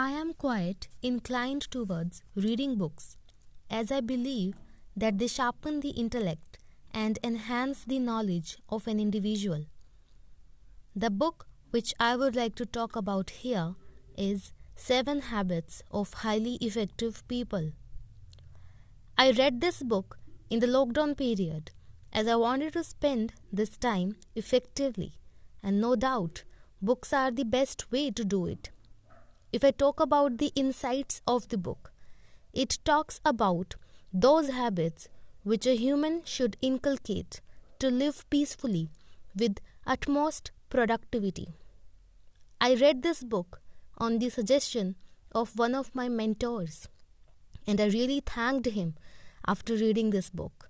I am quite inclined towards reading books, as I believe that they sharpen the intellect and enhance the knowledge of an individual. The book which I would like to talk about here is Seven Habits of Highly Effective People. I read this book in the lockdown period as I wanted to spend this time effectively, and no doubt books are the best way to do it. If I talk about the insights of the book, it talks about those habits which a human should inculcate to live peacefully with utmost productivity. I read this book on the suggestion of one of my mentors, and I really thanked him after reading this book.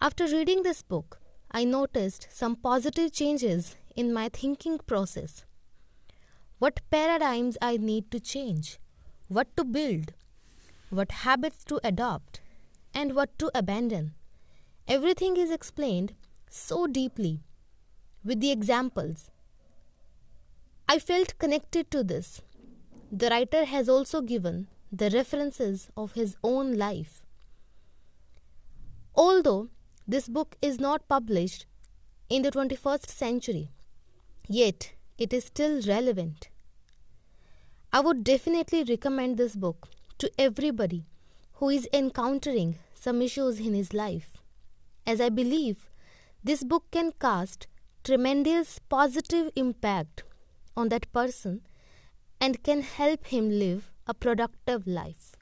After reading this book, I noticed some positive changes in my thinking process. What paradigms I need to change, what to build, what habits to adopt, and what to abandon. Everything is explained so deeply with the examples. I felt connected to this. The writer has also given the references of his own life. Although this book is not published in the 21st century, yet it is still relevant. I would definitely recommend this book to everybody who is encountering some issues in his life, as I believe this book can cast tremendous positive impact on that person and can help him live a productive life.